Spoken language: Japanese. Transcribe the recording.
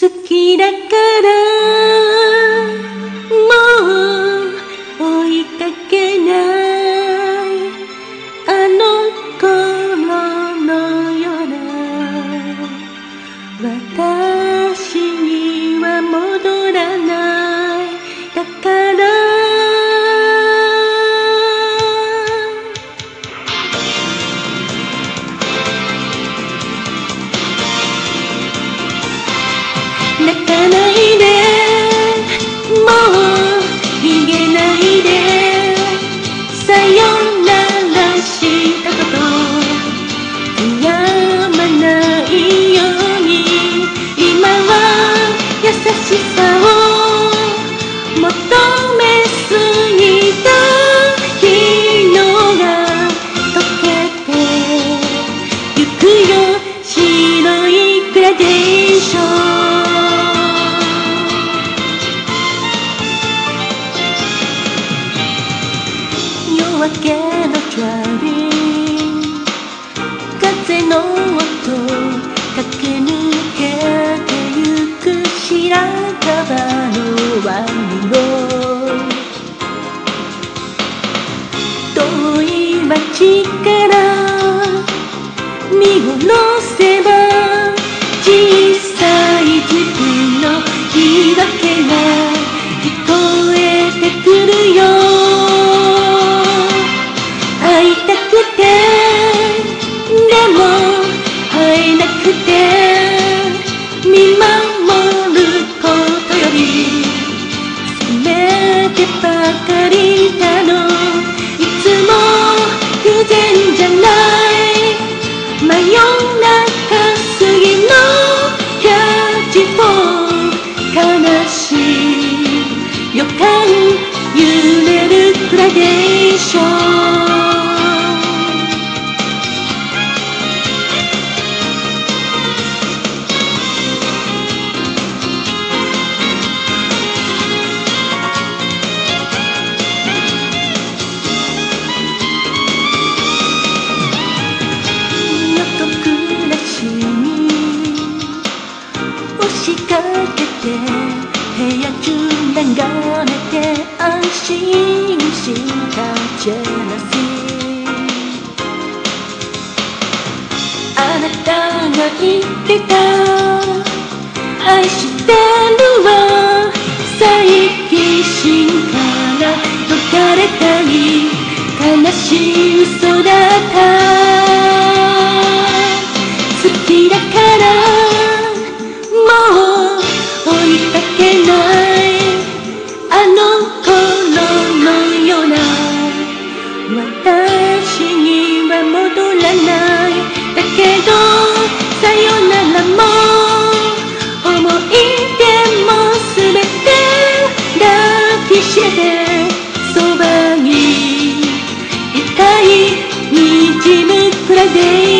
好きだから。駆け抜けてゆく白川のワニを。遠い街から見下ろ kita kerjakan がめて安心したジェラシー。あなたが言ってた。愛してるの。は再起心から解かれたり悲しい嘘だったきしてそばにいたいにじむくらい